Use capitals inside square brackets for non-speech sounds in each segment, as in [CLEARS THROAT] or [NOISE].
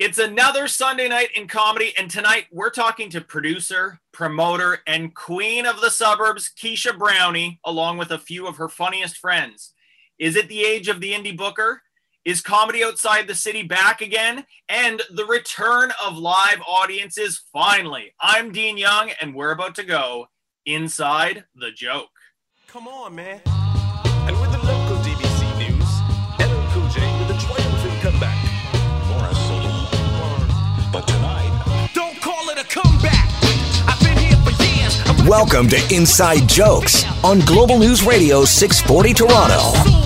It's another Sunday night in comedy, and tonight we're talking to producer, promoter, and queen of the suburbs, Keesha Brownie, along with a few of her funniest friends. Is it the age of the indie booker? Is comedy outside the city back again? And the return of live audiences finally. I'm Dean Young, and we're about to go inside the joke. Come on, man. Welcome to Inside Jokes on Global News Radio 640 Toronto.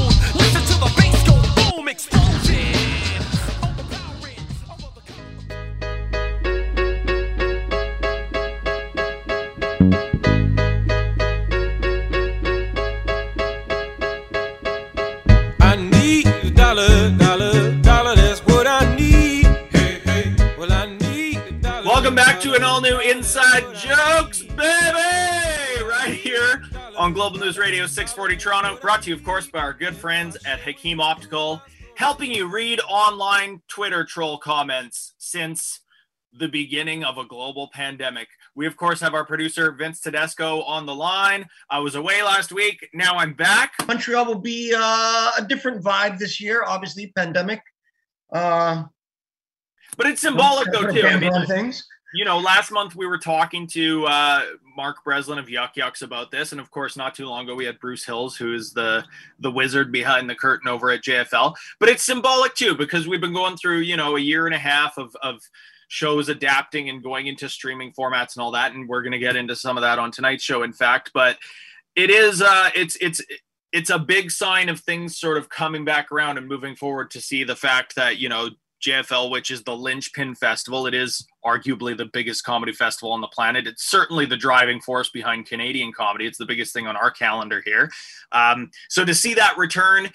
Global News Radio 640 Toronto. Brought to you, of course, by our good friends at Hakim Optical, helping you read online Twitter troll comments since the beginning of a global pandemic. We, of course, have our producer, Vince Tedesco, on the line. I was away last week. Now I'm back. Montreal will be uh, a different vibe this year. Obviously, pandemic. Uh, But it's symbolic, though, too. I mean, things. You know, last month we were talking to uh, Mark Breslin of Yuk Yuk's about this, and of course, not too long ago we had Bruce Hills, who is the the wizard behind the curtain over at JFL. But it's symbolic too because we've been going through, you know, a year and a half of of shows adapting and going into streaming formats and all that, and we're going to get into some of that on tonight's show, in fact. But it is, uh, it's it's it's a big sign of things sort of coming back around and moving forward to see the fact that you know JFL, which is the linchpin festival. It is arguably the biggest comedy festival on the planet. It's certainly the driving force behind Canadian comedy. It's the biggest thing on our calendar here. Um, so to see that return,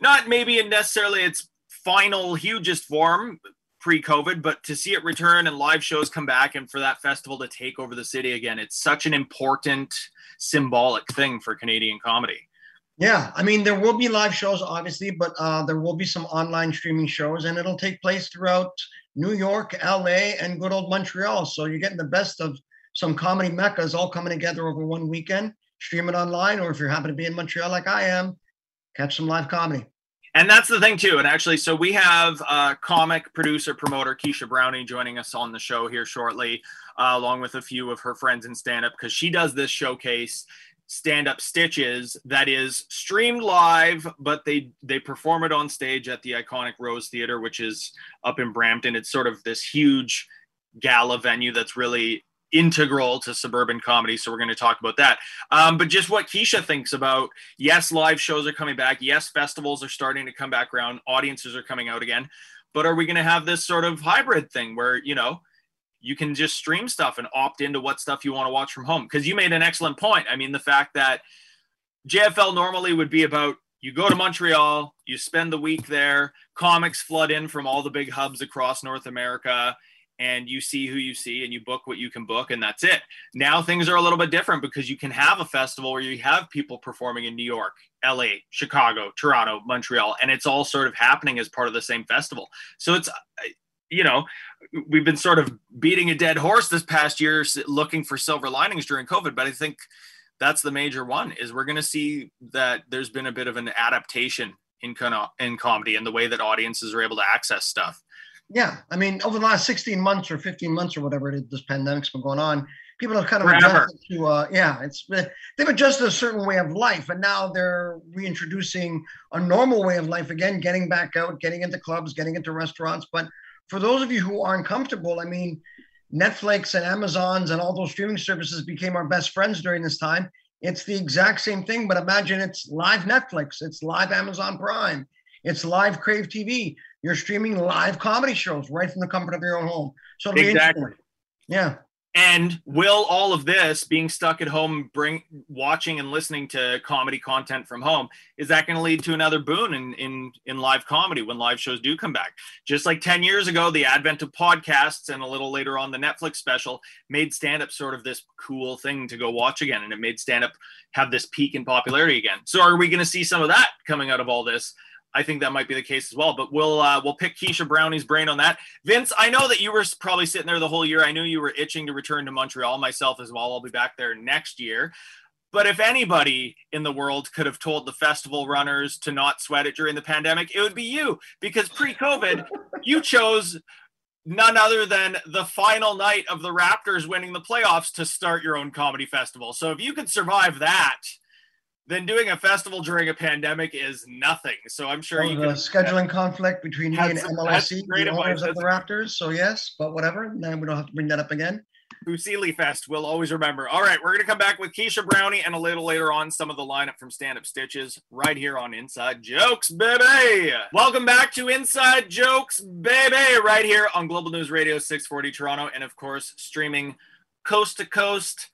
not maybe in necessarily its final hugest form pre-COVID, but to see it return and live shows come back and for that festival to take over the city again, it's such an important symbolic thing for Canadian comedy. Yeah, I mean, there will be live shows, obviously, but uh, there will be some online streaming shows, and it'll take place throughout New York, LA, and good old Montreal. So you're getting the best of some comedy meccas all coming together over one weekend. Stream it online, or if you happen to be in Montreal like I am, catch some live comedy. And that's the thing too. And actually, so we have uh, comic producer promoter Keesha Brownie joining us on the show here shortly, uh, along with a few of her friends in stand up because she does this showcase stand up stitches that is streamed live but they they perform it on stage at the iconic rose theater which is up in brampton. It's sort of this huge gala venue that's really integral to suburban comedy so we're going to talk about that. Um, but just what keesha thinks about yes live shows are coming back. Yes festivals are starting to come back around. Audiences are coming out again. But are we going to have this sort of hybrid thing where you know you can just stream stuff and opt into what stuff you want to watch from home. Because you made an excellent point. I mean the fact that jfl normally would be about you go to montreal you spend the week there comics flood in from all the big hubs across north america and you see who you see and you book what you can book and that's it. Now things are a little bit different because you can have a festival where you have people performing in new york la chicago toronto montreal and it's all sort of happening as part of the same festival. So it's you know we've been sort of beating a dead horse this past year looking for silver linings during covid but i think that's the major one is we're going to see that there's been a bit of an adaptation in in comedy and the way that audiences are able to access stuff Yeah, I mean, over the last 16 months or 15 months or whatever it is, this pandemic's been going on. People have kind of Forever. adjusted to, uh, yeah, it's they've adjusted a certain way of life, and now they're reintroducing a normal way of life again, getting back out, getting into clubs, getting into restaurants. But for those of you who aren't comfortable, I mean, Netflix and Amazon's and all those streaming services became our best friends during this time. It's the exact same thing, but imagine it's live Netflix, it's live Amazon Prime, it's live Crave TV. You're streaming live comedy shows right from the comfort of your own home. So Exactly. Yeah. And will all of this being stuck at home, bring watching and listening to comedy content from home, is that going to lead to another boon in, in in live comedy when live shows do come back? Just like 10 years ago, the advent of podcasts and a little later on the Netflix special made stand up sort of this cool thing to go watch again. And it made stand up have this peak in popularity again. So are we going to see some of that coming out of all this? I think that might be the case as well. But we'll uh, we'll pick Keesha Brownie's brain on that. Vince, I know that you were probably sitting there the whole year. I knew you were itching to return to Montreal. Myself as well. I'll be back there next year. But if anybody in the world could have told the festival runners to not sweat it during the pandemic, it would be you. Because pre-COVID, you chose none other than the final night of the Raptors winning the playoffs to start your own comedy festival. So if you could survive that, then doing a festival during a pandemic is nothing. So I'm sure Oh, you the can scheduling conflict between me and MLSE, the owners of the Raptors. So yes, but whatever. Then we don't have to bring that up again. Fusilli Fest. We'll always remember. All right, we're going to come back with Keesha Brownie and a little later on some of the lineup from Stand Up Stitches right here on Inside Jokes, baby. Welcome back to Inside Jokes, baby, right here on Global News Radio 640 Toronto, and of course, streaming coast to coast,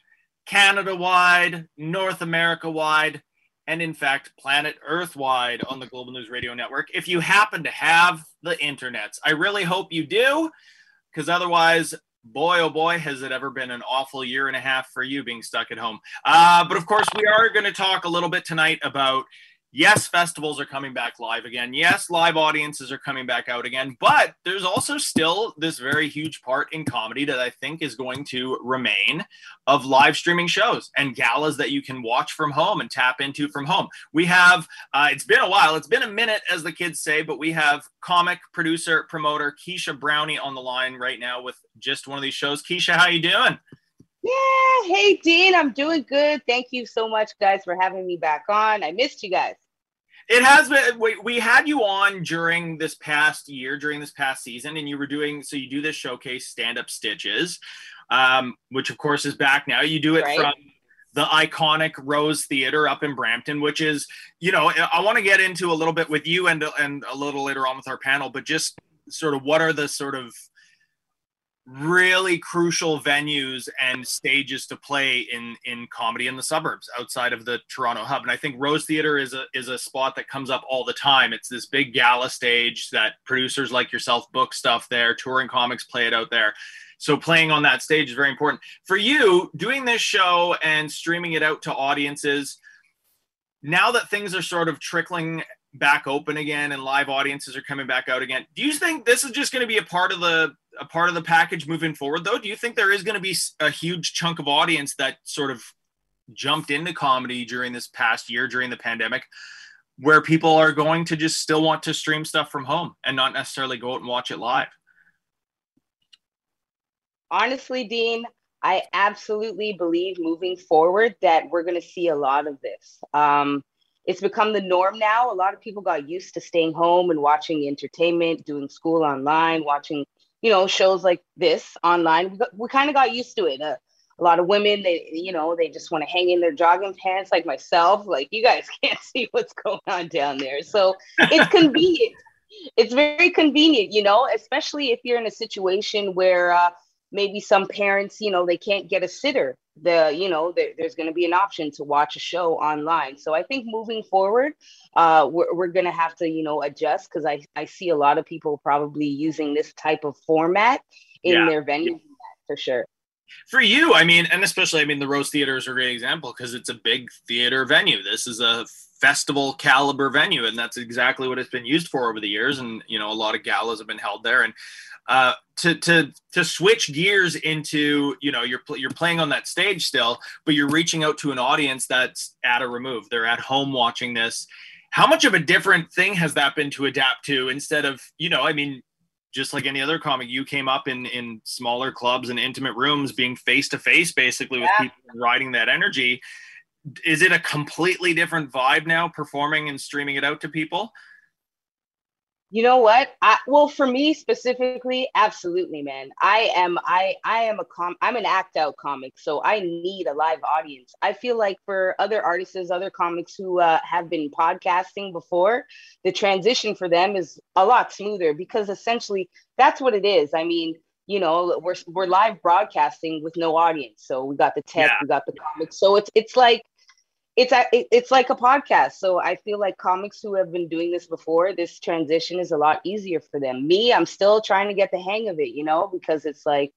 Canada wide, North America wide, and in fact, planet Earth wide on the Global News Radio Network. If you happen to have the internets, I really hope you do, because otherwise, boy, oh boy, has it ever been an awful year and a half for you being stuck at home. Uh, but of course, we are going to talk a little bit tonight about yes, festivals are coming back live again. Yes, live audiences are coming back out again. But there's also still this very huge part in comedy that I think is going to remain of live streaming shows and galas that you can watch from home and tap into from home. We have, uh, it's been a while, it's been a minute, as the kids say, but we have comic, producer, promoter Keesha Brownie on the line right now with just one of these shows. Keesha, how you doing? Yeah. Hey, Dean, I'm doing good. Thank you so much, guys, for having me back on. I missed you guys. It has been. We, we had you on during this past year, during this past season, and you were doing. So you do this showcase, stand up stitches, um, which of course is back now. You do it Right. from the iconic Rose Theater up in Brampton, which is, you know, I want to get into a little bit with you and and a little later on with our panel, but just sort of what are the sort of really crucial venues and stages to play in in comedy in the suburbs outside of the Toronto hub. And I think Rose Theater is a is a spot that comes up all the time. It's this big gala stage that producers like yourself book stuff there, touring comics play it out there. So playing on that stage is very important. For you, doing this show and streaming it out to audiences, now that things are sort of trickling back open again and live audiences are coming back out again, do you think this is just going to be a part of the a part of the package moving forward though? Do you think there is going to be a huge chunk of audience that sort of jumped into comedy during this past year during the pandemic where people are going to just still want to stream stuff from home and not necessarily go out and watch it live? Honestly, Dean, I absolutely believe moving forward that we're going to see a lot of this. Um, it's become the norm now. A lot of people got used to staying home and watching entertainment, doing school online, watching, you know, shows like this online. We, we kind of got used to it. Uh, a lot of women, they, you know, they just want to hang in their jogging pants like myself. Like you guys [LAUGHS] can't see what's going on down there. So it's [LAUGHS] convenient. It's very convenient, you know, especially if you're in a situation where uh, maybe some parents, you know, they can't get a sitter. The, you know, there, there's going to be an option to watch a show online. So I think moving forward, uh, we're, we're going to have to, you know, adjust because I, I see a lot of people probably using this type of format in Yeah. their venue for sure. for you, I mean, and especially, I mean, the Rose Theater is a great example because it's a big theater venue. This is a festival caliber venue, and that's exactly what it's been used for over the years. And you know, a lot of galas have been held there. And uh, to to to switch gears into, you know, you're you're playing on that stage still, but you're reaching out to an audience that's at a remove. They're at home watching this. How much of a different thing has that been to adapt to instead of, you know, I mean, just like any other comic, you came up in in smaller clubs and intimate rooms, being face to face, basically with Yeah. people riding that energy. Is it a completely different vibe now, performing and streaming it out to people? You know what? I, well, for me specifically, absolutely, man. I am I I am a com I'm an act out comic, so I need a live audience. I feel like for other artists, other comics who uh, have been podcasting before, the transition for them is a lot smoother because essentially that's what it is. I mean, you know, we're we're live broadcasting with no audience, so we got the tech, Yeah. we got the comics, so it's it's like it's a, it's like a podcast. So i feel like comics who have been doing this before this transition is a lot easier for them. Me i'm still trying to get the hang of it you know because it's like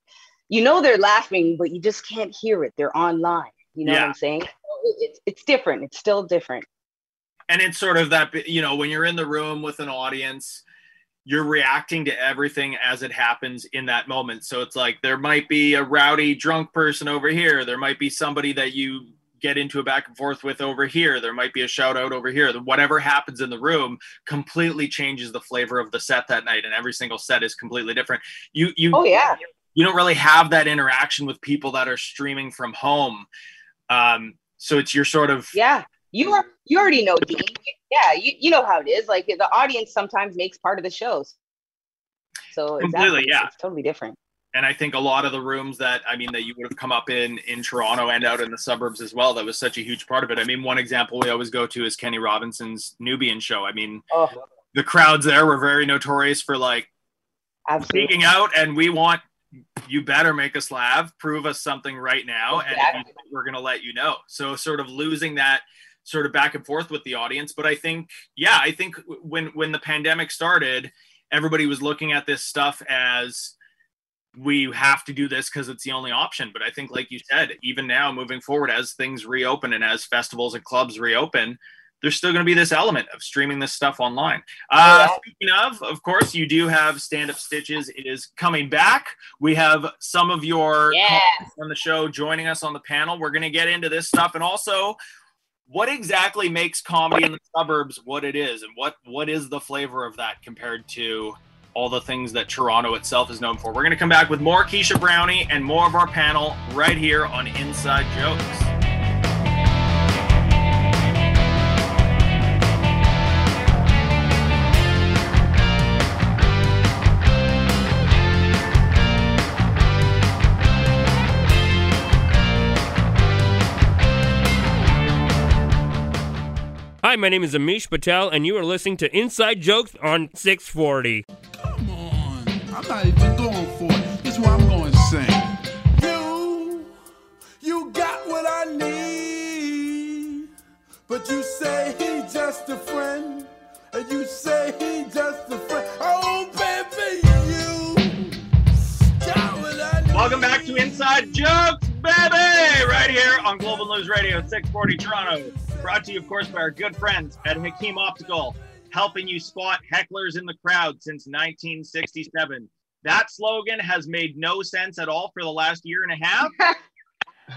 you know they're laughing but you just can't hear it. They're online. You know Yeah. what i'm saying? It's, it's different. It's still different. And it's sort of that you know when you're in the room with an audience you're reacting to everything as it happens in that moment. So it's like there might be a rowdy drunk person over here. There might be somebody that you get into a back and forth with over here there might be a shout out over here whatever happens in the room completely changes the flavor of the set that night and every single set is completely different you you Oh yeah. you don't really have that interaction with people that are streaming from home um so it's your sort of Yeah. You are you already know Dean. Yeah, you, you know how it is. Like the audience sometimes makes part of the shows. So Completely, exactly, yeah. It's totally different. And I think a lot of the rooms that I mean that you would have come up in in Toronto and out in the suburbs as well. That was such a huge part of it. I mean, one example we always go to is Kenny Robinson's Nubian show. I mean, Oh, the crowds there were very notorious for like absolutely. speaking out, and we want you better make us laugh, prove us something right now, and Exactly. don't, we're gonna let you know. So sort of losing that sort of back and forth with the audience. But I think, yeah, I think when when the pandemic started, everybody was looking at this stuff as we have to do this because it's the only option. But I think, like you said, even now moving forward, as things reopen and as festivals and clubs reopen, there's still going to be this element of streaming this stuff online. Uh, Yeah. Speaking of, of course, you do have Stand Up Stitches. is coming back. We have some of your Yeah. on the show joining us on the panel. We're going to get into this stuff and also what exactly makes comedy in the suburbs what it is and what what is the flavor of that compared to all the things that Toronto itself is known for. We're going to come back with more Keesha Brownie and more of our panel right here on Inside Jokes. Hi, my name is Amish Patel, and you are listening to Inside Jokes on 640. I'm not even going for it. This is what I'm going to sing. You, you got what I need. But you say he just a friend. And you say he just a friend. Oh, baby, you got what I need. Welcome back to Inside Jokes, baby! Right here on Global News Radio 640 Toronto. Brought to you, of course, by our good friends at Hakim Optical, helping you spot hecklers in the crowd since 1967. That slogan has made no sense at all for the last year and a half. [LAUGHS]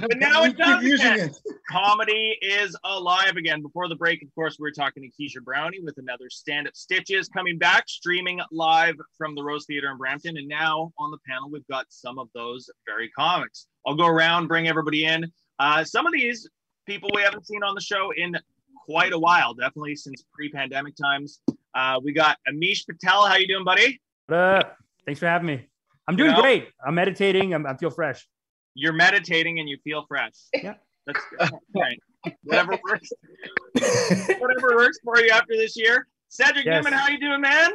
But now We it does using again. it. Comedy is alive again. Before the break, of course, we are talking to Keesha Brownie with another stand up stitches coming back, streaming live from the Rose Theater in Brampton. And now on the panel, we've got some of those very comics. I'll go around, bring everybody in. Uh, some of these people we haven't seen on the show in quite a while, definitely since pre pandemic times. Uh, we got Amish Patel. How you doing, buddy? What up? Thanks for having me. I'm doing You know? great. I'm meditating. I'm, I feel fresh. You're meditating and you feel fresh. [LAUGHS] Yeah. That's good. Right. Whatever [LAUGHS] works. Whatever works for you after this year. Cedric Yes. Newman, how you doing, man?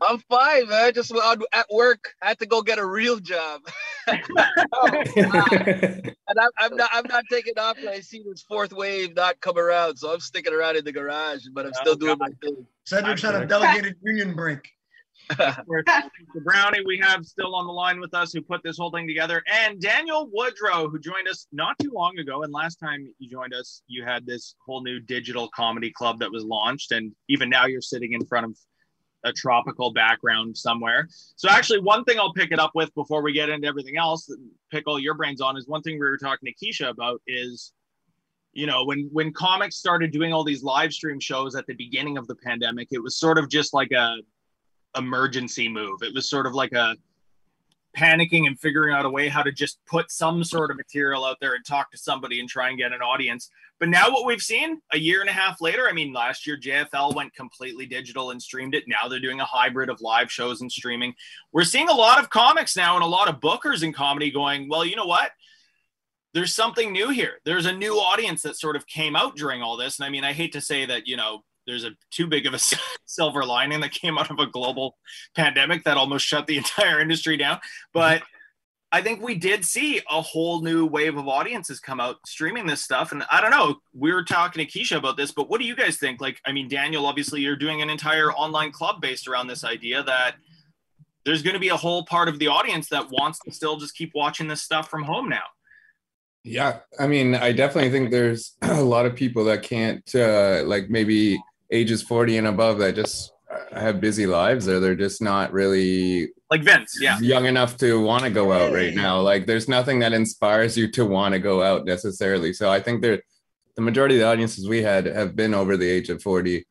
I'm fine, man. Just out at work. I had to go get a real job, [LAUGHS] oh, and I'm, I'm not. I'm not taking off. I see this fourth wave not come around, so I'm sticking around in the garage. But I'm still Oh, doing God. my thing. Cedric's on a delegated union break. [LAUGHS] The Brownie we have still on the line with us who put this whole thing together, and Daniel Woodrow, who joined us not too long ago. And last time you joined us, you had this whole new digital comedy club that was launched, and even now you're sitting in front of a tropical background somewhere. So actually, one thing I'll pick it up with before we get into everything else, pick all your brains on, is one thing we were talking to Keesha about is you know when when comics started doing all these live stream shows at the beginning of the pandemic it was sort of just like a emergency move. It was sort of like a panicking and figuring out a way how to just put some sort of material out there and talk to somebody and try and get an audience. But now what we've seen a year and a half later i mean last year jfl went completely digital and streamed it. Now they're doing a hybrid of live shows and streaming. We're seeing a lot of comics now and a lot of bookers in comedy going well you know what? There's something new here. There's a new audience that sort of came out during all this. And I mean, I hate to say that, you know, there's a too big of a [LAUGHS] silver lining that came out of a global pandemic that almost shut the [LAUGHS] entire industry down. But I think we did see a whole new wave of audiences come out streaming this stuff. And I don't know, we were talking to Keesha about this, but what do you guys think? Like, I mean, Daniel, obviously you're doing an entire online club based around this idea that there's going to be a whole part of the audience that wants to still just keep watching this stuff from home now. Yeah, I mean, I definitely think there's [CLEARS THROAT] a lot of people that can't uh, like maybe ages 40 and above that just have busy lives or they're just not really like Vince, yeah. young enough to want to go out right now. Like there's nothing that inspires you to want to go out necessarily. So I think there the majority of the audiences we had have been over the age of 40,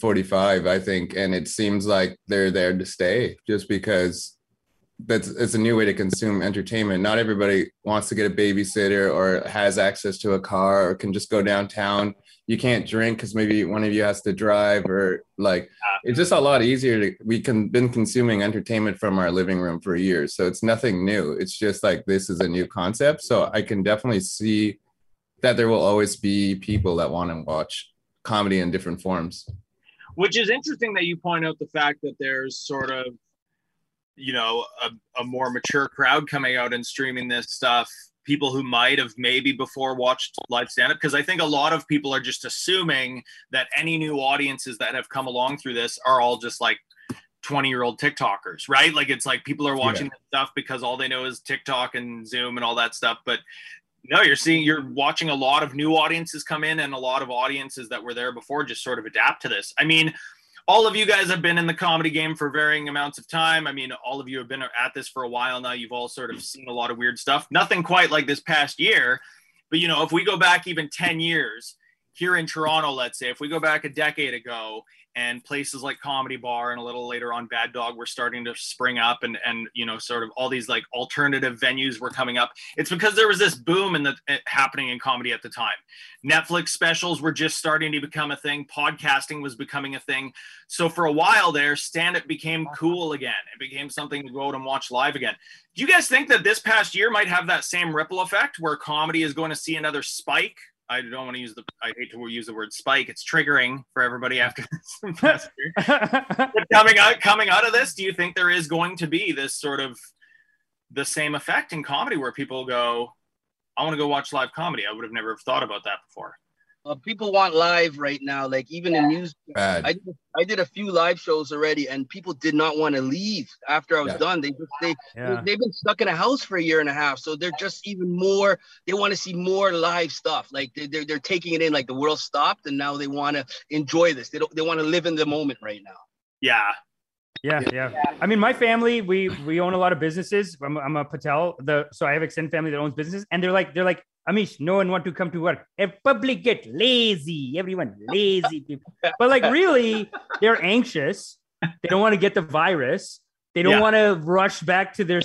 45, I think. And it seems like they're there to stay just because that's it's a new way to consume entertainment. Not everybody wants to get a babysitter or has access to a car or can just go downtown. You can't drink because maybe one of you has to drive or like ah. it's just a lot easier to we can been consuming entertainment from our living room for years. So it's nothing new. It's just like this is a new concept. So I can definitely see that there will always be people that want to watch comedy in different forms. Which is interesting that you point out the fact that there's sort of, you know, a, a more mature crowd coming out and streaming this stuff. People who might have maybe before watched live stand up, because I think a lot of people are just assuming that any new audiences that have come along through this are all just like 20 year old TikTokers, right? Like it's like people are watching Yeah. this stuff because all they know is TikTok and Zoom and all that stuff. But no, you're seeing, you're watching a lot of new audiences come in and a lot of audiences that were there before just sort of adapt to this. I mean, all of you guys have been in the comedy game for varying amounts of time. I mean, all of you have been at this for a while now. You've all sort of seen a lot of weird stuff. Nothing quite like this past year, but you know, if we go back even 10 years here in Toronto, let's say, if we go back a decade ago and places like Comedy Bar and a little later on Bad Dog were starting to spring up and and you know sort of all these like alternative venues were coming up. It's because there was this boom in the eh, happening in comedy at the time. Netflix specials were just starting to become a thing. Podcasting was becoming a thing. So for a while there, stand up became cool again. It became something to go out and watch live again. Do you guys think that this past year might have that same ripple effect where comedy is going to see another spike? I don't want to use the I hate to use the word spike. It's triggering for everybody after this [LAUGHS] past year. [LAUGHS] But coming out coming out of this, do you think there is going to be this sort of the same effect in comedy where people go, I want to go watch live comedy. I would have never thought about that before. Uh, people want live right now, like even in music. Bad. I did, I did a few live shows already, and people did not want to leave after I was Yeah. done. They just they Yeah. they've been stuck in a house for a year and a half, so they're just even more. They want to see more live stuff. Like they, they're they're taking it in. Like the world stopped, and now they want to enjoy this. They don't. They want to live in the moment right now. Yeah. Yeah, yeah. I mean, my family, we we own a lot of businesses. I'm, I'm a Patel, the so I have extended family that owns businesses, and they're like they're like Amish, no one want to come to work. If public get lazy, everyone lazy people. [LAUGHS] But like really, they're anxious. They don't want to get the virus. They don't Yeah. want to rush back to their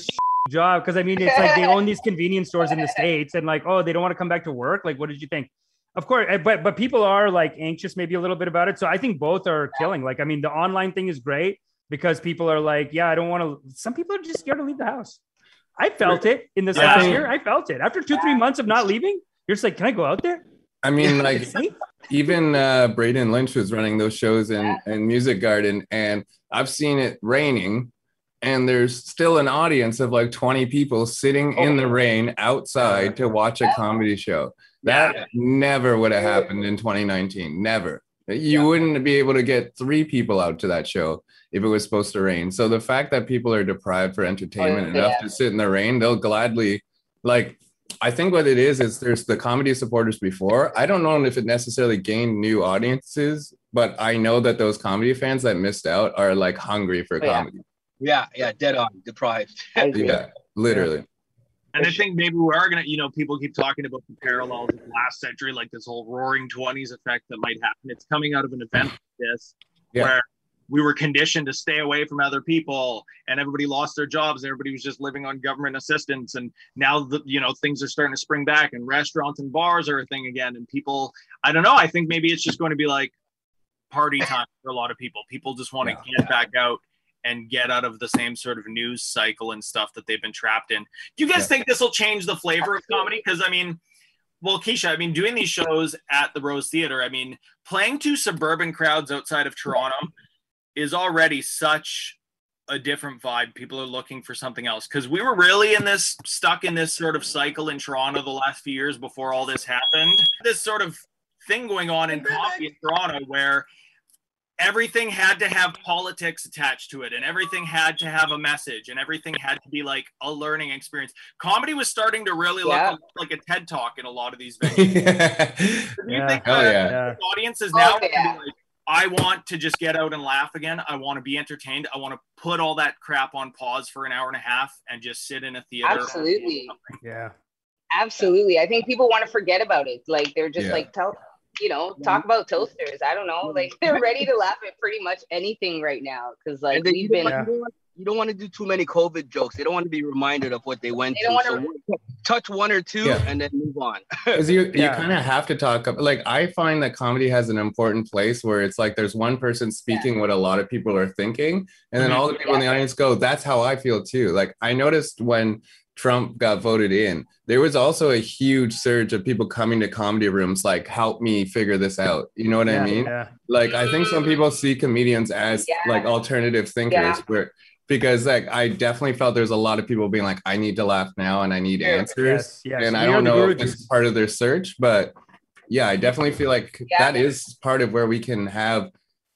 job because I mean, it's like they own these convenience stores in the states, and like, oh, they don't want to come back to work. Like, what did you think? Of course, eh, but but people are like anxious maybe a little bit about it. So I think both are killing. Like, I mean, the online thing is great because people are like, yeah, I don't want to. Some people are just scared to leave the house. I felt it in this Yeah. last year. I felt it after two, three months of not leaving. You're just like, can I go out there? I mean, [LAUGHS] like even uh, Braden Lynch was running those shows in, in Music Garden, and I've seen it raining, and there's still an audience of like 20 people sitting in the rain outside to watch a comedy show. That never would have happened in 2019. Never. You wouldn't be able to get three people out to that show if it was supposed to rain. So the fact that people are deprived for entertainment oh, enough to sit in the rain, they'll gladly like I think what it is is there's the comedy supporters before. I don't know if it necessarily gained new audiences, but I know that those comedy fans that missed out are like hungry for Oh, yeah. comedy. Yeah, yeah, dead on, deprived. Yeah, literally. And I think maybe we are gonna, you know, people keep talking about the parallels of the last century, like this whole roaring twenties effect that might happen. It's coming out of an event like this Yeah. where we were conditioned to stay away from other people and everybody lost their jobs. Everybody was just living on government assistance. And now the you know things are starting to spring back and restaurants and bars are a thing again. And people, I don't know, I think maybe it's just going to be like party time for a lot of people. People just want to get back out and get out of the same sort of news cycle and stuff that they've been trapped in. Do you guys Yeah. think this will change the flavor of comedy? Because I mean, well, Keesha, I mean, doing these shows at the Rose Theater, I mean, playing to suburban crowds outside of Toronto is already such a different vibe. People are looking for something else because we were really in this stuck in this sort of cycle in Toronto the last few years before all this happened. This sort of thing going on in comedy in Toronto where everything had to have politics attached to it and everything had to have a message and everything had to be like a learning experience. Comedy was starting to really Yeah. look like a TED talk in a lot of these [LAUGHS] venues. yeah. You Yeah. think Hell yeah. Yeah. audiences Oh, now yeah. Will be like, I want to just get out and laugh again. I want to be entertained. I want to put all that crap on pause for an hour and a half and just sit in a theater. Absolutely. Yeah. Absolutely. I think people want to forget about it. Like they're just Yeah. like tell you know, talk about toasters. I don't know. Like they're ready to laugh at pretty much anything right now. Cause like we've you, been don't, want- you, don't want, you don't want to do too many COVID jokes. They don't want to be reminded of what they went They don't through. wanna- So touch one or two Yeah. and then move on. because you, you kind of have to talk like i find that comedy has an important place where it's like there's one person speaking what a lot of people are thinking and then Mhm. all the people in the audience go that's how i feel too like i noticed when trump got voted in there was also a huge surge of people coming to comedy rooms like help me figure this out you know what yeah, i mean Yeah. like i think some people see comedians as Yeah. like alternative thinkers Yeah. where because like i definitely felt there's a lot of people being like i need to laugh now and i need Sure. answers Yes, yes. and We i don't know if Gurujis. this is part of their search but yeah i definitely feel like Yeah. that is part of where we can have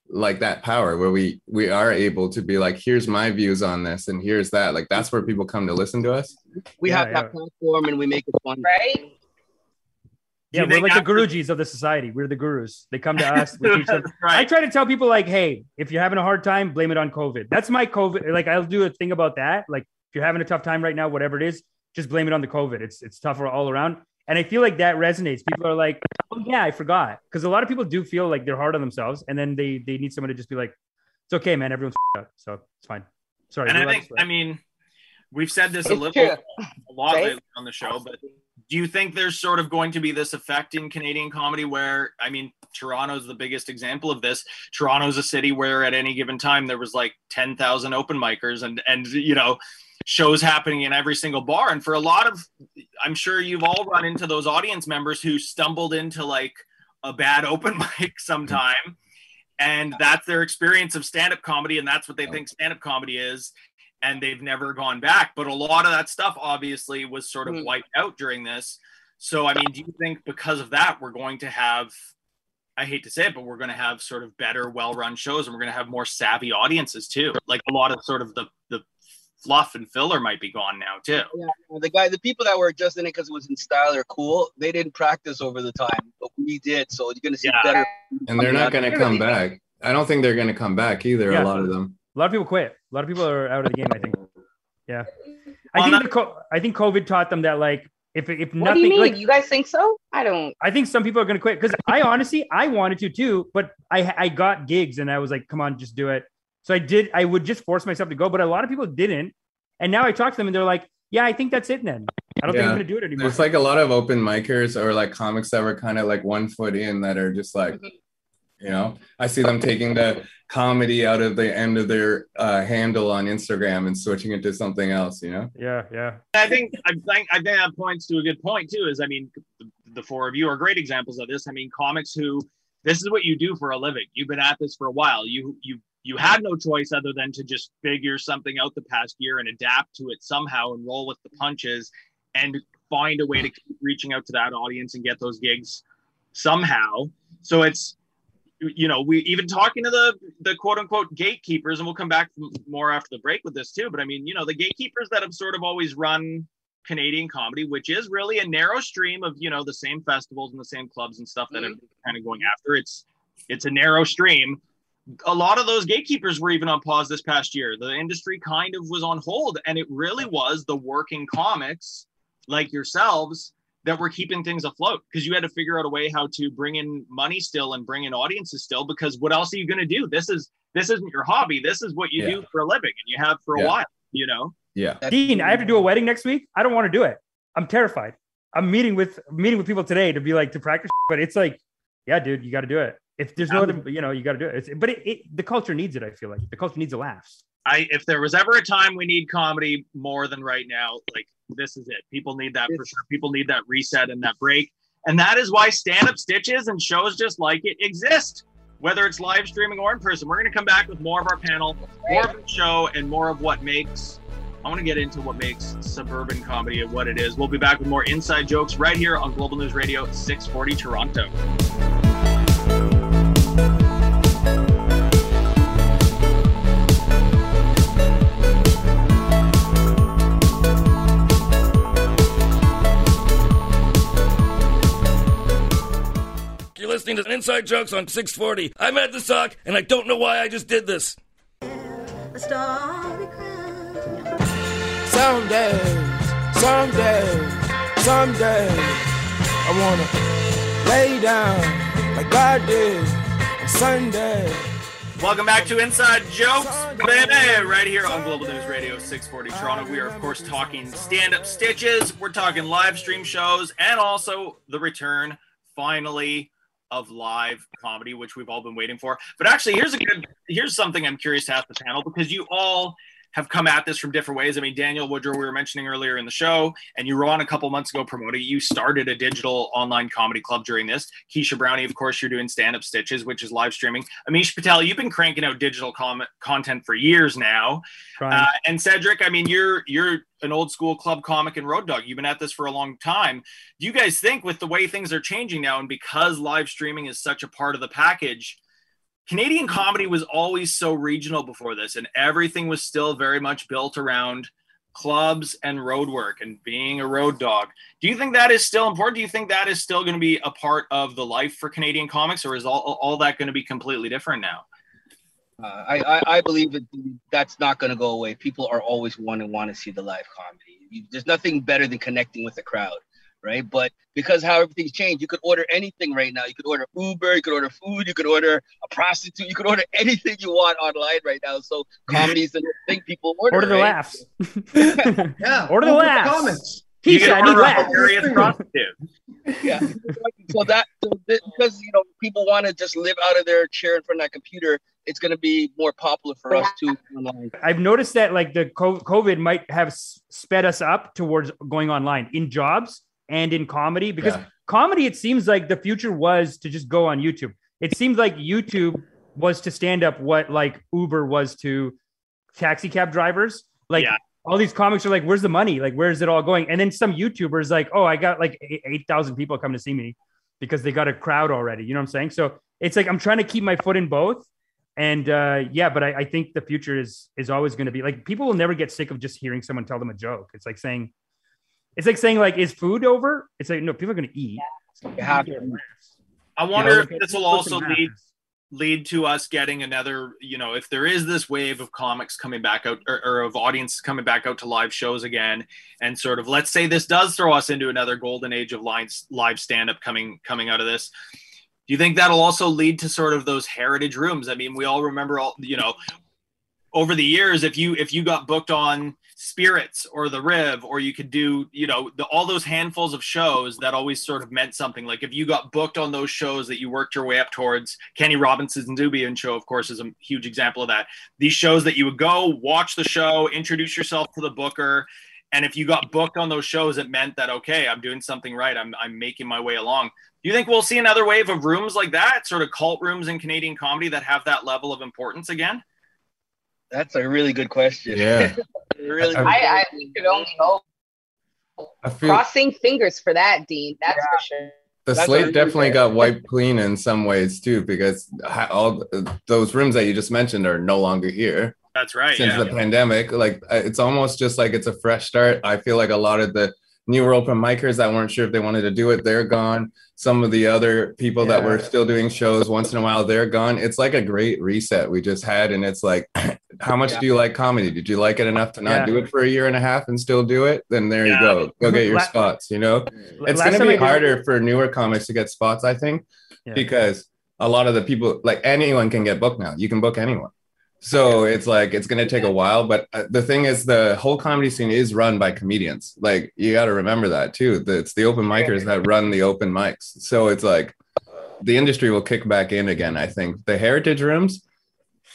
like that power where we we are able to be like here's my views on this and here's that like that's where people come to listen to us We Yeah, have that yeah. platform and we make it fun. right. Yeah, we're like the after- Gurujis of the society. We're the gurus. They come to [LAUGHS] us. We teach them. I try to tell people like, hey, if you're having a hard time, blame it on COVID. That's my COVID. Like I'll do a thing about that. Like if you're having a tough time right now, whatever it is, just blame it on the COVID. It's it's tougher all around. And I feel like that resonates. People are like, oh yeah, I forgot. Because a lot of people do feel like they're hard on themselves, and then they they need someone to just be like, it's okay, man. Everyone's [LAUGHS] up, so it's fine. Sorry. and I think. I mean, we've said this a little, a lot lately on the show, but do you think there's sort of going to be this effect in Canadian comedy where, I mean, Toronto's the biggest example of this. Toronto's a city where at any given time there was like 10,000 open micers and, and, you know, shows happening in every single bar. And for a lot of, I'm sure you've all run into those audience members who stumbled into like a bad open [LAUGHS] mic sometime. And that's their experience of stand up comedy. And that's what they think stand up comedy is and they've never gone back. But a lot of that stuff obviously was sort of Mhm. wiped out during this. So, I mean, do you think because of that, we're going to have, I hate to say it, but we're going to have sort of better, well run shows and we're going to have more savvy audiences too? Like a lot of sort of the, the fluff and filler might be gone now too. Yeah, the guy, the people that were just in it because it was in style or cool, they didn't practice over the time, but we did. So you're gonna see Yeah. better. and they're not going to come back i don't think they're going to come back either Yeah. a lot of them a lot of people quit. A lot of people are out of the game. I think. Yeah, [LAUGHS] I Well, think the co- I think COVID taught them that like if if nothing. What do you mean? like you guys think so? I don't. I think some people are going to quit because I honestly I wanted to too, but I I got gigs and I was like, come on, just do it. So I did. I would just force myself to go, but a lot of people didn't. And now I talk to them and they're like, yeah, I think that's it. Then I don't think I'm going to do it anymore. there's like a lot of open micers or like comics that were kind of like one foot in that are just like mm-hmm. You know i see them taking the comedy out of the end of their uh, handle on instagram and switching it to something else you know yeah, yeah, I think I think I think that points to a good point too. Is I mean, the, the four of you are great examples of this. I mean, comics who this is what you do for a living. You've been at this for a while. You you you had no choice other than to just figure something out the past year and adapt to it somehow and roll with the punches and find a way to keep reaching out to that audience and get those gigs somehow. So it's you know we even talking to the the quote unquote gatekeepers and we'll come back more after the break with this too but i mean you know the gatekeepers that have sort of always run canadian comedy which is really a narrow stream of you know the same festivals and the same clubs and stuff that are kind of going after. It's it's a narrow stream. A lot of those gatekeepers were even on pause this past year. The industry kind of was on hold and it really was the working comics like yourselves that were keeping things afloat because you had to figure out a way how to bring in money still and bring in audiences still because what else are you going to do this is this isn't your hobby this is what you Yeah. do for a living and you have for a Yeah. while you know yeah Dean, I have to do a wedding next week. I don't want to do it. I'm terrified. I'm meeting with meeting with people today to be like to practice, but it's like, yeah, dude, you got to do it. If there's no other, you know, you got to do it. It's, but it, it, the culture needs it. I feel like the culture needs a laughs. I if there was ever a time we need comedy more than right now like this is it. People need that for sure. People need that reset and that break. And that is why stand-up stitches and shows just like it exist whether it's live streaming or in person. We're going to come back with more of our panel more of the show and more of what makes i want to get into what makes suburban comedy and what it is. We'll be back with more inside jokes right here on global news radio 640 toronto listening listening to Inside Jokes on 640. I'm Ed the Sock, and I don't know why I just did this. Someday, someday, someday, I wanna lay down like God did on Sunday. Welcome back to Inside Jokes, baby, right here on Global News Radio 640 Toronto. We are, of course, talking stand up stitches. We're talking live stream shows and also the return, finally, of live comedy, which we've all been waiting for. But actually, here's a good, here's something I'm curious to ask the panel because you all have come at this from different ways. I mean, Daniel Woodrow, we were mentioning earlier in the show, and you were on a couple months ago promoting. You started a digital online comedy club during this. Keesha Brownie, of course, you're doing stand up stitches, which is live streaming. Amish Patel, you've been cranking out digital com- content for years now. Uh, and Cedric, I mean, you're you're an old school club comic and road dog. You've been at this for a long time. Do you guys think, with the way things are changing now, and because live streaming is such a part of the package? Canadian comedy was always so regional before this, and everything was still very much built around clubs and road work and being a road dog. Do you think that is still important? Do you think that is still going to be a part of the life for Canadian comics, or is all, all that going to be completely different now? Uh, I, I I believe that that's not going to go away. People are always want to want to see the live comedy. You, there's nothing better than connecting with the crowd, right? But because how everything's changed, you could order anything right now. You could order Uber, you could order food, you could order a prostitute, you could order anything you want online right now. So comedy is the thing people order. Order the right? laughs. [LAUGHS] [LAUGHS] Yeah. Order the open laughs. Comments. You Keesha, can I need laughs. [LAUGHS] yeah. So that so th- because you know people want to just live out of their chair in front of that computer, it's going to be more popular for us too online. I've noticed that like the COVID might have sped us up towards going online in jobs and in comedy because Yeah. comedy, it seems like the future was to just go on YouTube. It seems like YouTube was to stand up what like Uber was to taxi cab drivers. Like Yeah. all these comics are like, where's the money? Like, where's it all going? And then some YouTubers like, oh, I got like 8,000 people come to see me because they got a crowd already. You know what I'm saying? So it's like I'm trying to keep my foot in both. And uh, yeah, but I, I think the future is is always going to be like people will never get sick of just hearing someone tell them a joke. It's like saying, it's like saying like, is food over? It's like no, people are going to eat. You have to. I wonder Yeah, if this will also man. lead lead to us getting another you know if there is this wave of comics coming back out or, or of audiences coming back out to live shows again and sort of let's say this does throw us into another golden age of live, live stand-up coming coming out of this do you think that'll also lead to sort of those heritage rooms i mean we all remember all you know over the years if you if you got booked on spirits or the riv or you could do you know the, all those handfuls of shows that always sort of meant something. Like if you got booked on those shows that you worked your way up towards kenny robinson's Nubian show of course is a huge example of that. These shows that you would go watch the show introduce yourself to the booker and if you got booked on those shows it meant that okay i'm doing something right. I'm, I'm making my way along. Do you think we'll see another wave of rooms like that sort of cult rooms in canadian comedy that have that level of importance again? That's a really good question. Yeah. [LAUGHS] really. I- I, I we could only hope. I feel Crossing fingers for that, Dean. That's for sure. the That's slate definitely got wiped clean in some ways too, because all those rooms that you just mentioned are no longer here that's right since yeah. the pandemic. Like uh, it's almost just like it's a fresh start. I feel like a lot of the newer open micers that weren't sure if they wanted to do it, they're gone. Some of the other people that were still doing shows once in a while, they're gone. It's like a great reset we just had, and it's like, [CLEARS THROAT] how much do you like comedy? Did you like it enough to not Yeah. do it for a year and a half and still do it? Then there Yeah. you go. Go get your [LAUGHS] La- spots. You know, it's going to be I did- harder for newer comics to get spots, I think, Yeah. because a lot of the people, like anyone, can get booked now. You can book anyone. So it's like it's going to take a while, but uh, the thing is, the whole comedy scene is run by comedians. Like you got to remember that too. That it's the open micers that run the open mics. So it's like the industry will kick back in again. I think the heritage rooms.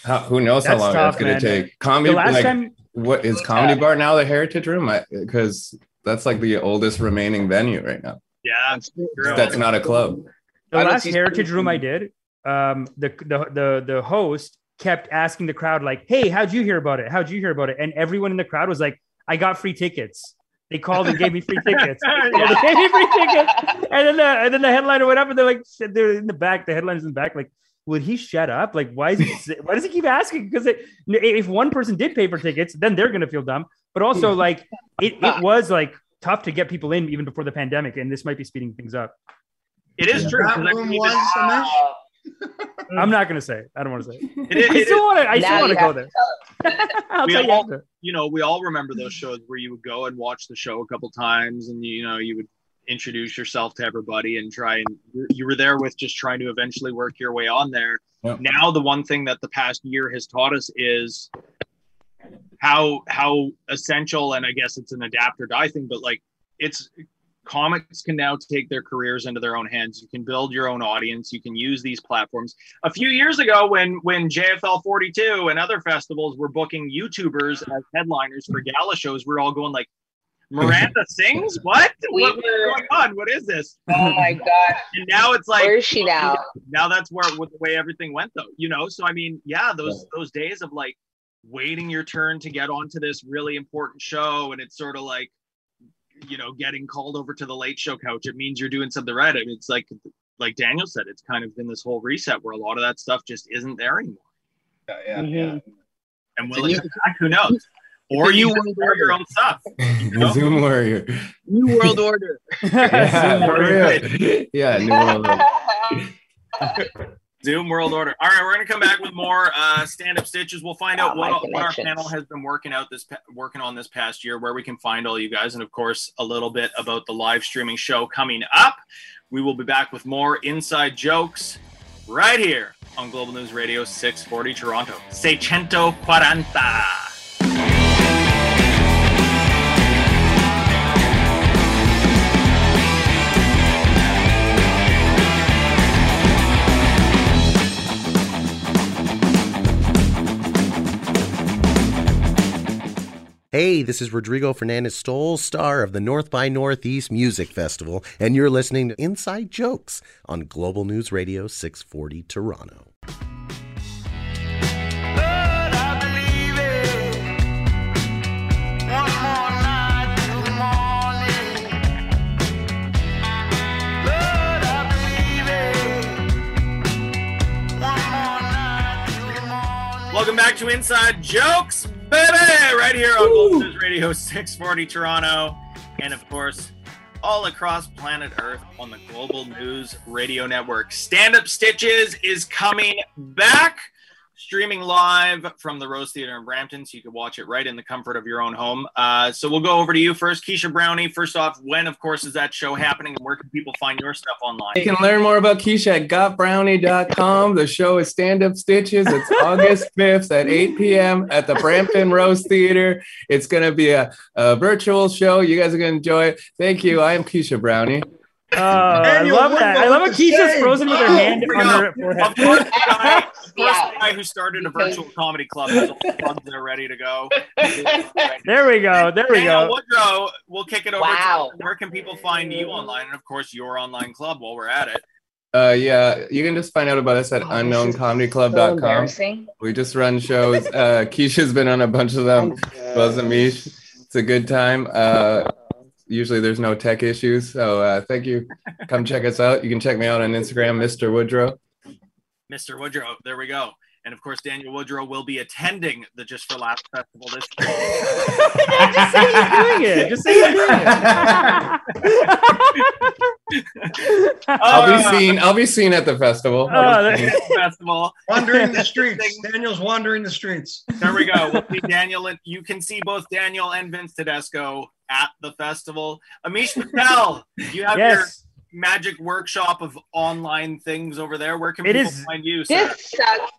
How, who knows how long tough, that's going to take? Comedy. The last like, time what is comedy bar now? The heritage room? Because that's like the oldest remaining venue right now. yeah true. That's not a club. the I last heritage room I did, um, the, the the the host kept asking the crowd like, "Hey, how'd you hear about it? How'd you hear about it?" And everyone in the crowd was like, "I got free tickets." They called and gave me free tickets. [LAUGHS] they gave me free tickets. And then the and then the headliner went up and they're like, they're in the back. The headliner's in the back, like. Would he shut up? Like, why is he? [LAUGHS] Why does he keep asking? Because if one person did pay for tickets, then they're gonna feel dumb. But also, like, it, it was like tough to get people in even before the pandemic, and this might be speeding things up. It is Yeah. true. I room mean, was even- Amish? Uh, [LAUGHS] I'm not gonna say. it. I don't want to say. it. It is- I still want to. I still want to go [LAUGHS] there. I'll we tell you all, after. you know, we all remember those shows where you would go and watch the show a couple times, and you know, you would introduce yourself to everybody and try and you- were there with just trying to eventually work your way on there. Yep. Now, the one thing that the past year has taught us is how how essential, and I guess it's an adapt or die thing, but like it's comics can now take their careers into their own hands. You can build your own audience. You can use these platforms. A few years ago, when when JFL 42 and other festivals were booking YouTubers as headliners for gala shows, we're all going like, Miranda [LAUGHS] sings? What? We What's were- going on? What is this? Oh my [LAUGHS] god. And now it's like, Where is she now? now that's where with the way everything went though you know so i mean yeah those those days of like waiting your turn to get onto this really important show and it's sort of like you know getting called over to the late show couch it means you're doing something right and it's like like daniel said it's kind of been this whole reset where a lot of that stuff just isn't there anymore Yeah, yeah, Mhm. yeah. and It's will a it new- come back who knows or a you new just world start your order. own stuff [LAUGHS] The Zoom warrior. New world order. [LAUGHS] [LAUGHS] Yeah, for real. Yeah, New World Order. Zoom World Order. All right, we're gonna come back with more uh, stand-up stitches. We'll find out Oh, my what, what our panel has been working out this working on this past year, where we can find all you guys, and of course a little bit about the live streaming show coming up. We will be back with more inside jokes right here on Global News Radio 640 Toronto. Seicento quaranta. Hey, this is Rodrigo Fernandez Stoll, star of the North by Northeast Music Festival, and you're listening to Inside Jokes on Global News Radio 640 Toronto. Welcome back to Inside Jokes, baby, right here on Global News Radio 640 Toronto, and of course, all across planet Earth on the Global News Radio Network. Stand Up Stitches is coming back, streaming live from the Rose Theater in Brampton, so you can watch it right in the comfort of your own home. Uh, so we'll go over to you first, Keesha Brownie. First off, when, of course, is that show happening, and where can people find your stuff online? You can learn more about Keesha at gotbrownie.com. The show is Stand Up Stitches. It's August [LAUGHS] 5th at 8 p.m. at the Brampton Rose Theater. It's going to be a, a virtual show. You guys are going to enjoy it. Thank you. I am Keesha Brownie. Oh, I love that. I love the how Keesha's frozen with her Oh, hand here on her forehead. Course, the guy, Yeah. guy who started a virtual comedy club has all the plugs there ready to go. [LAUGHS] There we go. There we Daniel go. Woodrow, we'll kick it over. Wow. To, where can people find you online, and of course your online club while we're at it? Uh, yeah, you can just find out about us at So unknowncomedyclub.com. embarrassing. We just run shows. Uh, Keesha's been on a bunch of them. Buzz and Mish. It's a good time. Uh, usually there's no tech issues. So uh, thank you. Come check us out. You can check me out on Instagram, Mr. Woodrow. Mr. Woodrow. There we go. And of course, Daniel Woodrow will be attending the Just for Laughs festival this year. [LAUGHS] Just say you're doing it. Just say you're doing it. [LAUGHS] I'll be seen. I'll be seen at the festival. Uh, oh, there- festival. Wandering the streets. Daniel's wandering the streets. There we go. We'll see Daniel, and you can see both Daniel and Vince Tedesco at the festival. Amish Patel, you have your yes. Magic workshop of online things over there. Where can It people is- find you, sir? This sucks.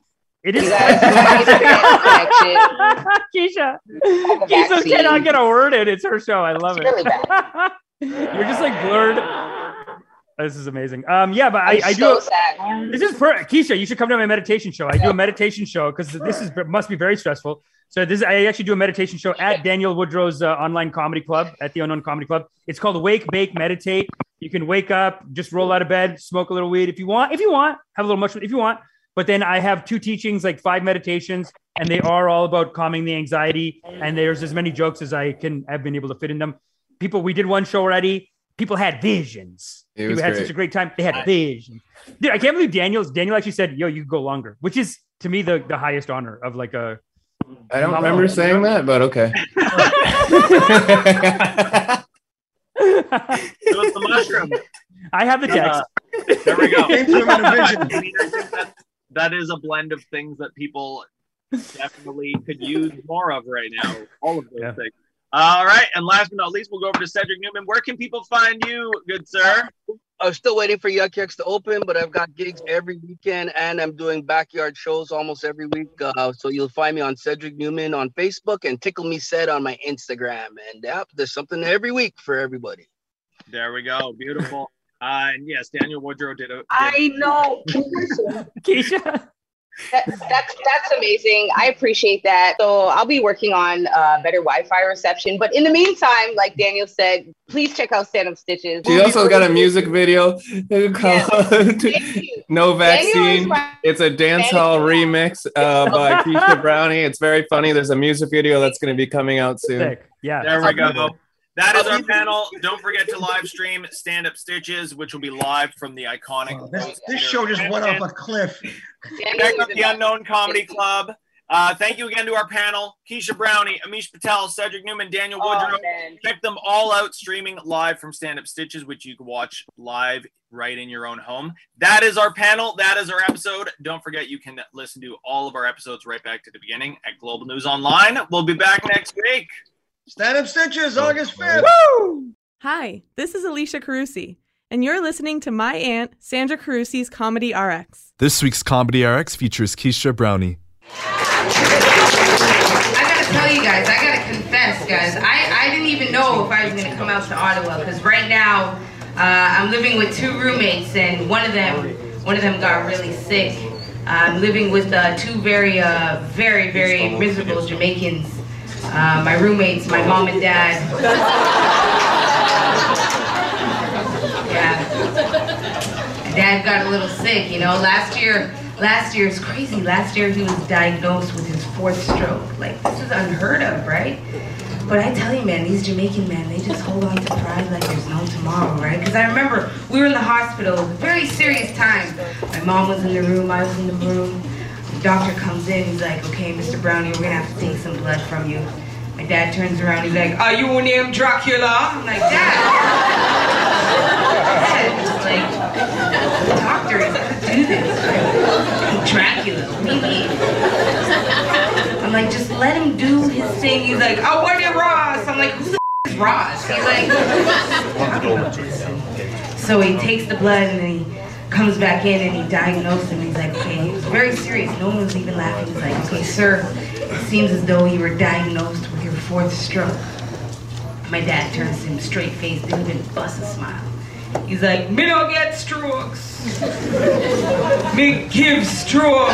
It You is. guys are connected. [LAUGHS] Keesha. Keesha cannot get a word in. It's her show. I love It's it. really bad. [LAUGHS] You're just like blurred. This is amazing. Um, yeah, but I, I'm I so do. sad. This is per Keesha. You should come to my meditation show. I do a meditation show because this is must be very stressful. So this is, I actually do a meditation show at Daniel Woodrow's uh, online comedy club at the Unknown Comedy Club. It's called Wake, Bake, Meditate. You can wake up, just roll out of bed, smoke a little weed if you want. If you want, have a little mushroom if you want. But then I have two teachings, like five meditations, and they are all about calming the anxiety. And there's as many jokes as I can have been able to fit in them. People, we did one show already. People had visions. It was People had great. such a great time. They had visions. Dude, I can't believe Daniel's Daniel actually said, "Yo, you could go longer," which is to me the the highest honor of like a. I don't remember saying that, but okay. [LAUGHS] [LAUGHS] It was the mushroom. I have the uh, text. There we go. [LAUGHS] Came to him in a vision. I mean, I think that, that is a blend of things that people definitely could use more of right now. All of those things. All right, and last but not least, we'll go over to Cedric Newman. Where can people find you, good sir? I'm still waiting for Yuk Yuk's to open, but I've got gigs every weekend and I'm doing backyard shows almost every week. Uh, so you'll find me on Cedric Newman on Facebook and Tickle Me Ced on my Instagram. And yeah, there's something every week for everybody. There we go. Beautiful. Uh, and yes, Daniel Woodrow did a. Did, I know. [LAUGHS] Keesha. Keesha. That, that's that's amazing. I appreciate that. So I'll be working on uh, better Wi-Fi reception. But in the meantime, like Daniel said, please check out Stand Up Stitches. She also got a music video [LAUGHS] called No Vaccine. It's a dance hall remix uh, by [LAUGHS] Keesha Brownie. It's very funny. There's a music video that's going to be coming out soon. Sick. Yeah. There we go. That is our panel. [LAUGHS] Don't forget to live stream Stand Up Stitches, which will be live from the iconic. This, this show just went off a cliff. Check out the Unknown Comedy Club. Uh, thank you again to our panel Keesha Brownie, Amish Patel, Cedric Newman, Daniel Oh, Woodrow. man. Check them all out streaming live from Stand Up Stitches, which you can watch live right in your own home. That is our panel. That is our episode. Don't forget, you can listen to all of our episodes right back to the beginning at Global News Online. We'll be back next week. Stand Up Stitches, August 5th. Hi, this is Alicia Carusi, and you're listening to my aunt, Sandra Carusi's Comedy RX. This week's Comedy RX features Keesha Brownie. I gotta tell you guys, I gotta confess, guys, I, I didn't even know if I was gonna come out to Ottawa because right now uh, I'm living with two roommates and one of them, one of them got really sick. I'm living with uh, two very, uh, very, very miserable Jamaicans. Uh, my roommates, my mom and dad. Yeah. Dad got a little sick, you know. Last year, last year is crazy. Last year he was diagnosed with his fourth stroke. Like this is unheard of, right? But I tell you, man, these Jamaican men, they just hold on to pride like there's no tomorrow, right? Because I remember we were in the hospital, very serious time. My mom was in the room, I was in the room. Doctor comes in, he's like, okay, Mr. Brownie, we're gonna have to take some blood from you. My dad turns around, he's like, are you named Dracula? I'm like, Dad. Dad, [LAUGHS] like, the doctor is gonna do this. Dracula, maybe. I'm like, just let him do his thing. He's like, I want it Ross. I'm like, who the f- is Ross? He's like, so he takes the blood and he comes back in and he diagnosed him. He's like, okay, he was very serious. No one was even laughing. He's like, okay, sir, it seems as though you were diagnosed with your fourth stroke. My dad turns to him straight faced, didn't even bust a smile. He's like, me don't get strokes. me give stroke.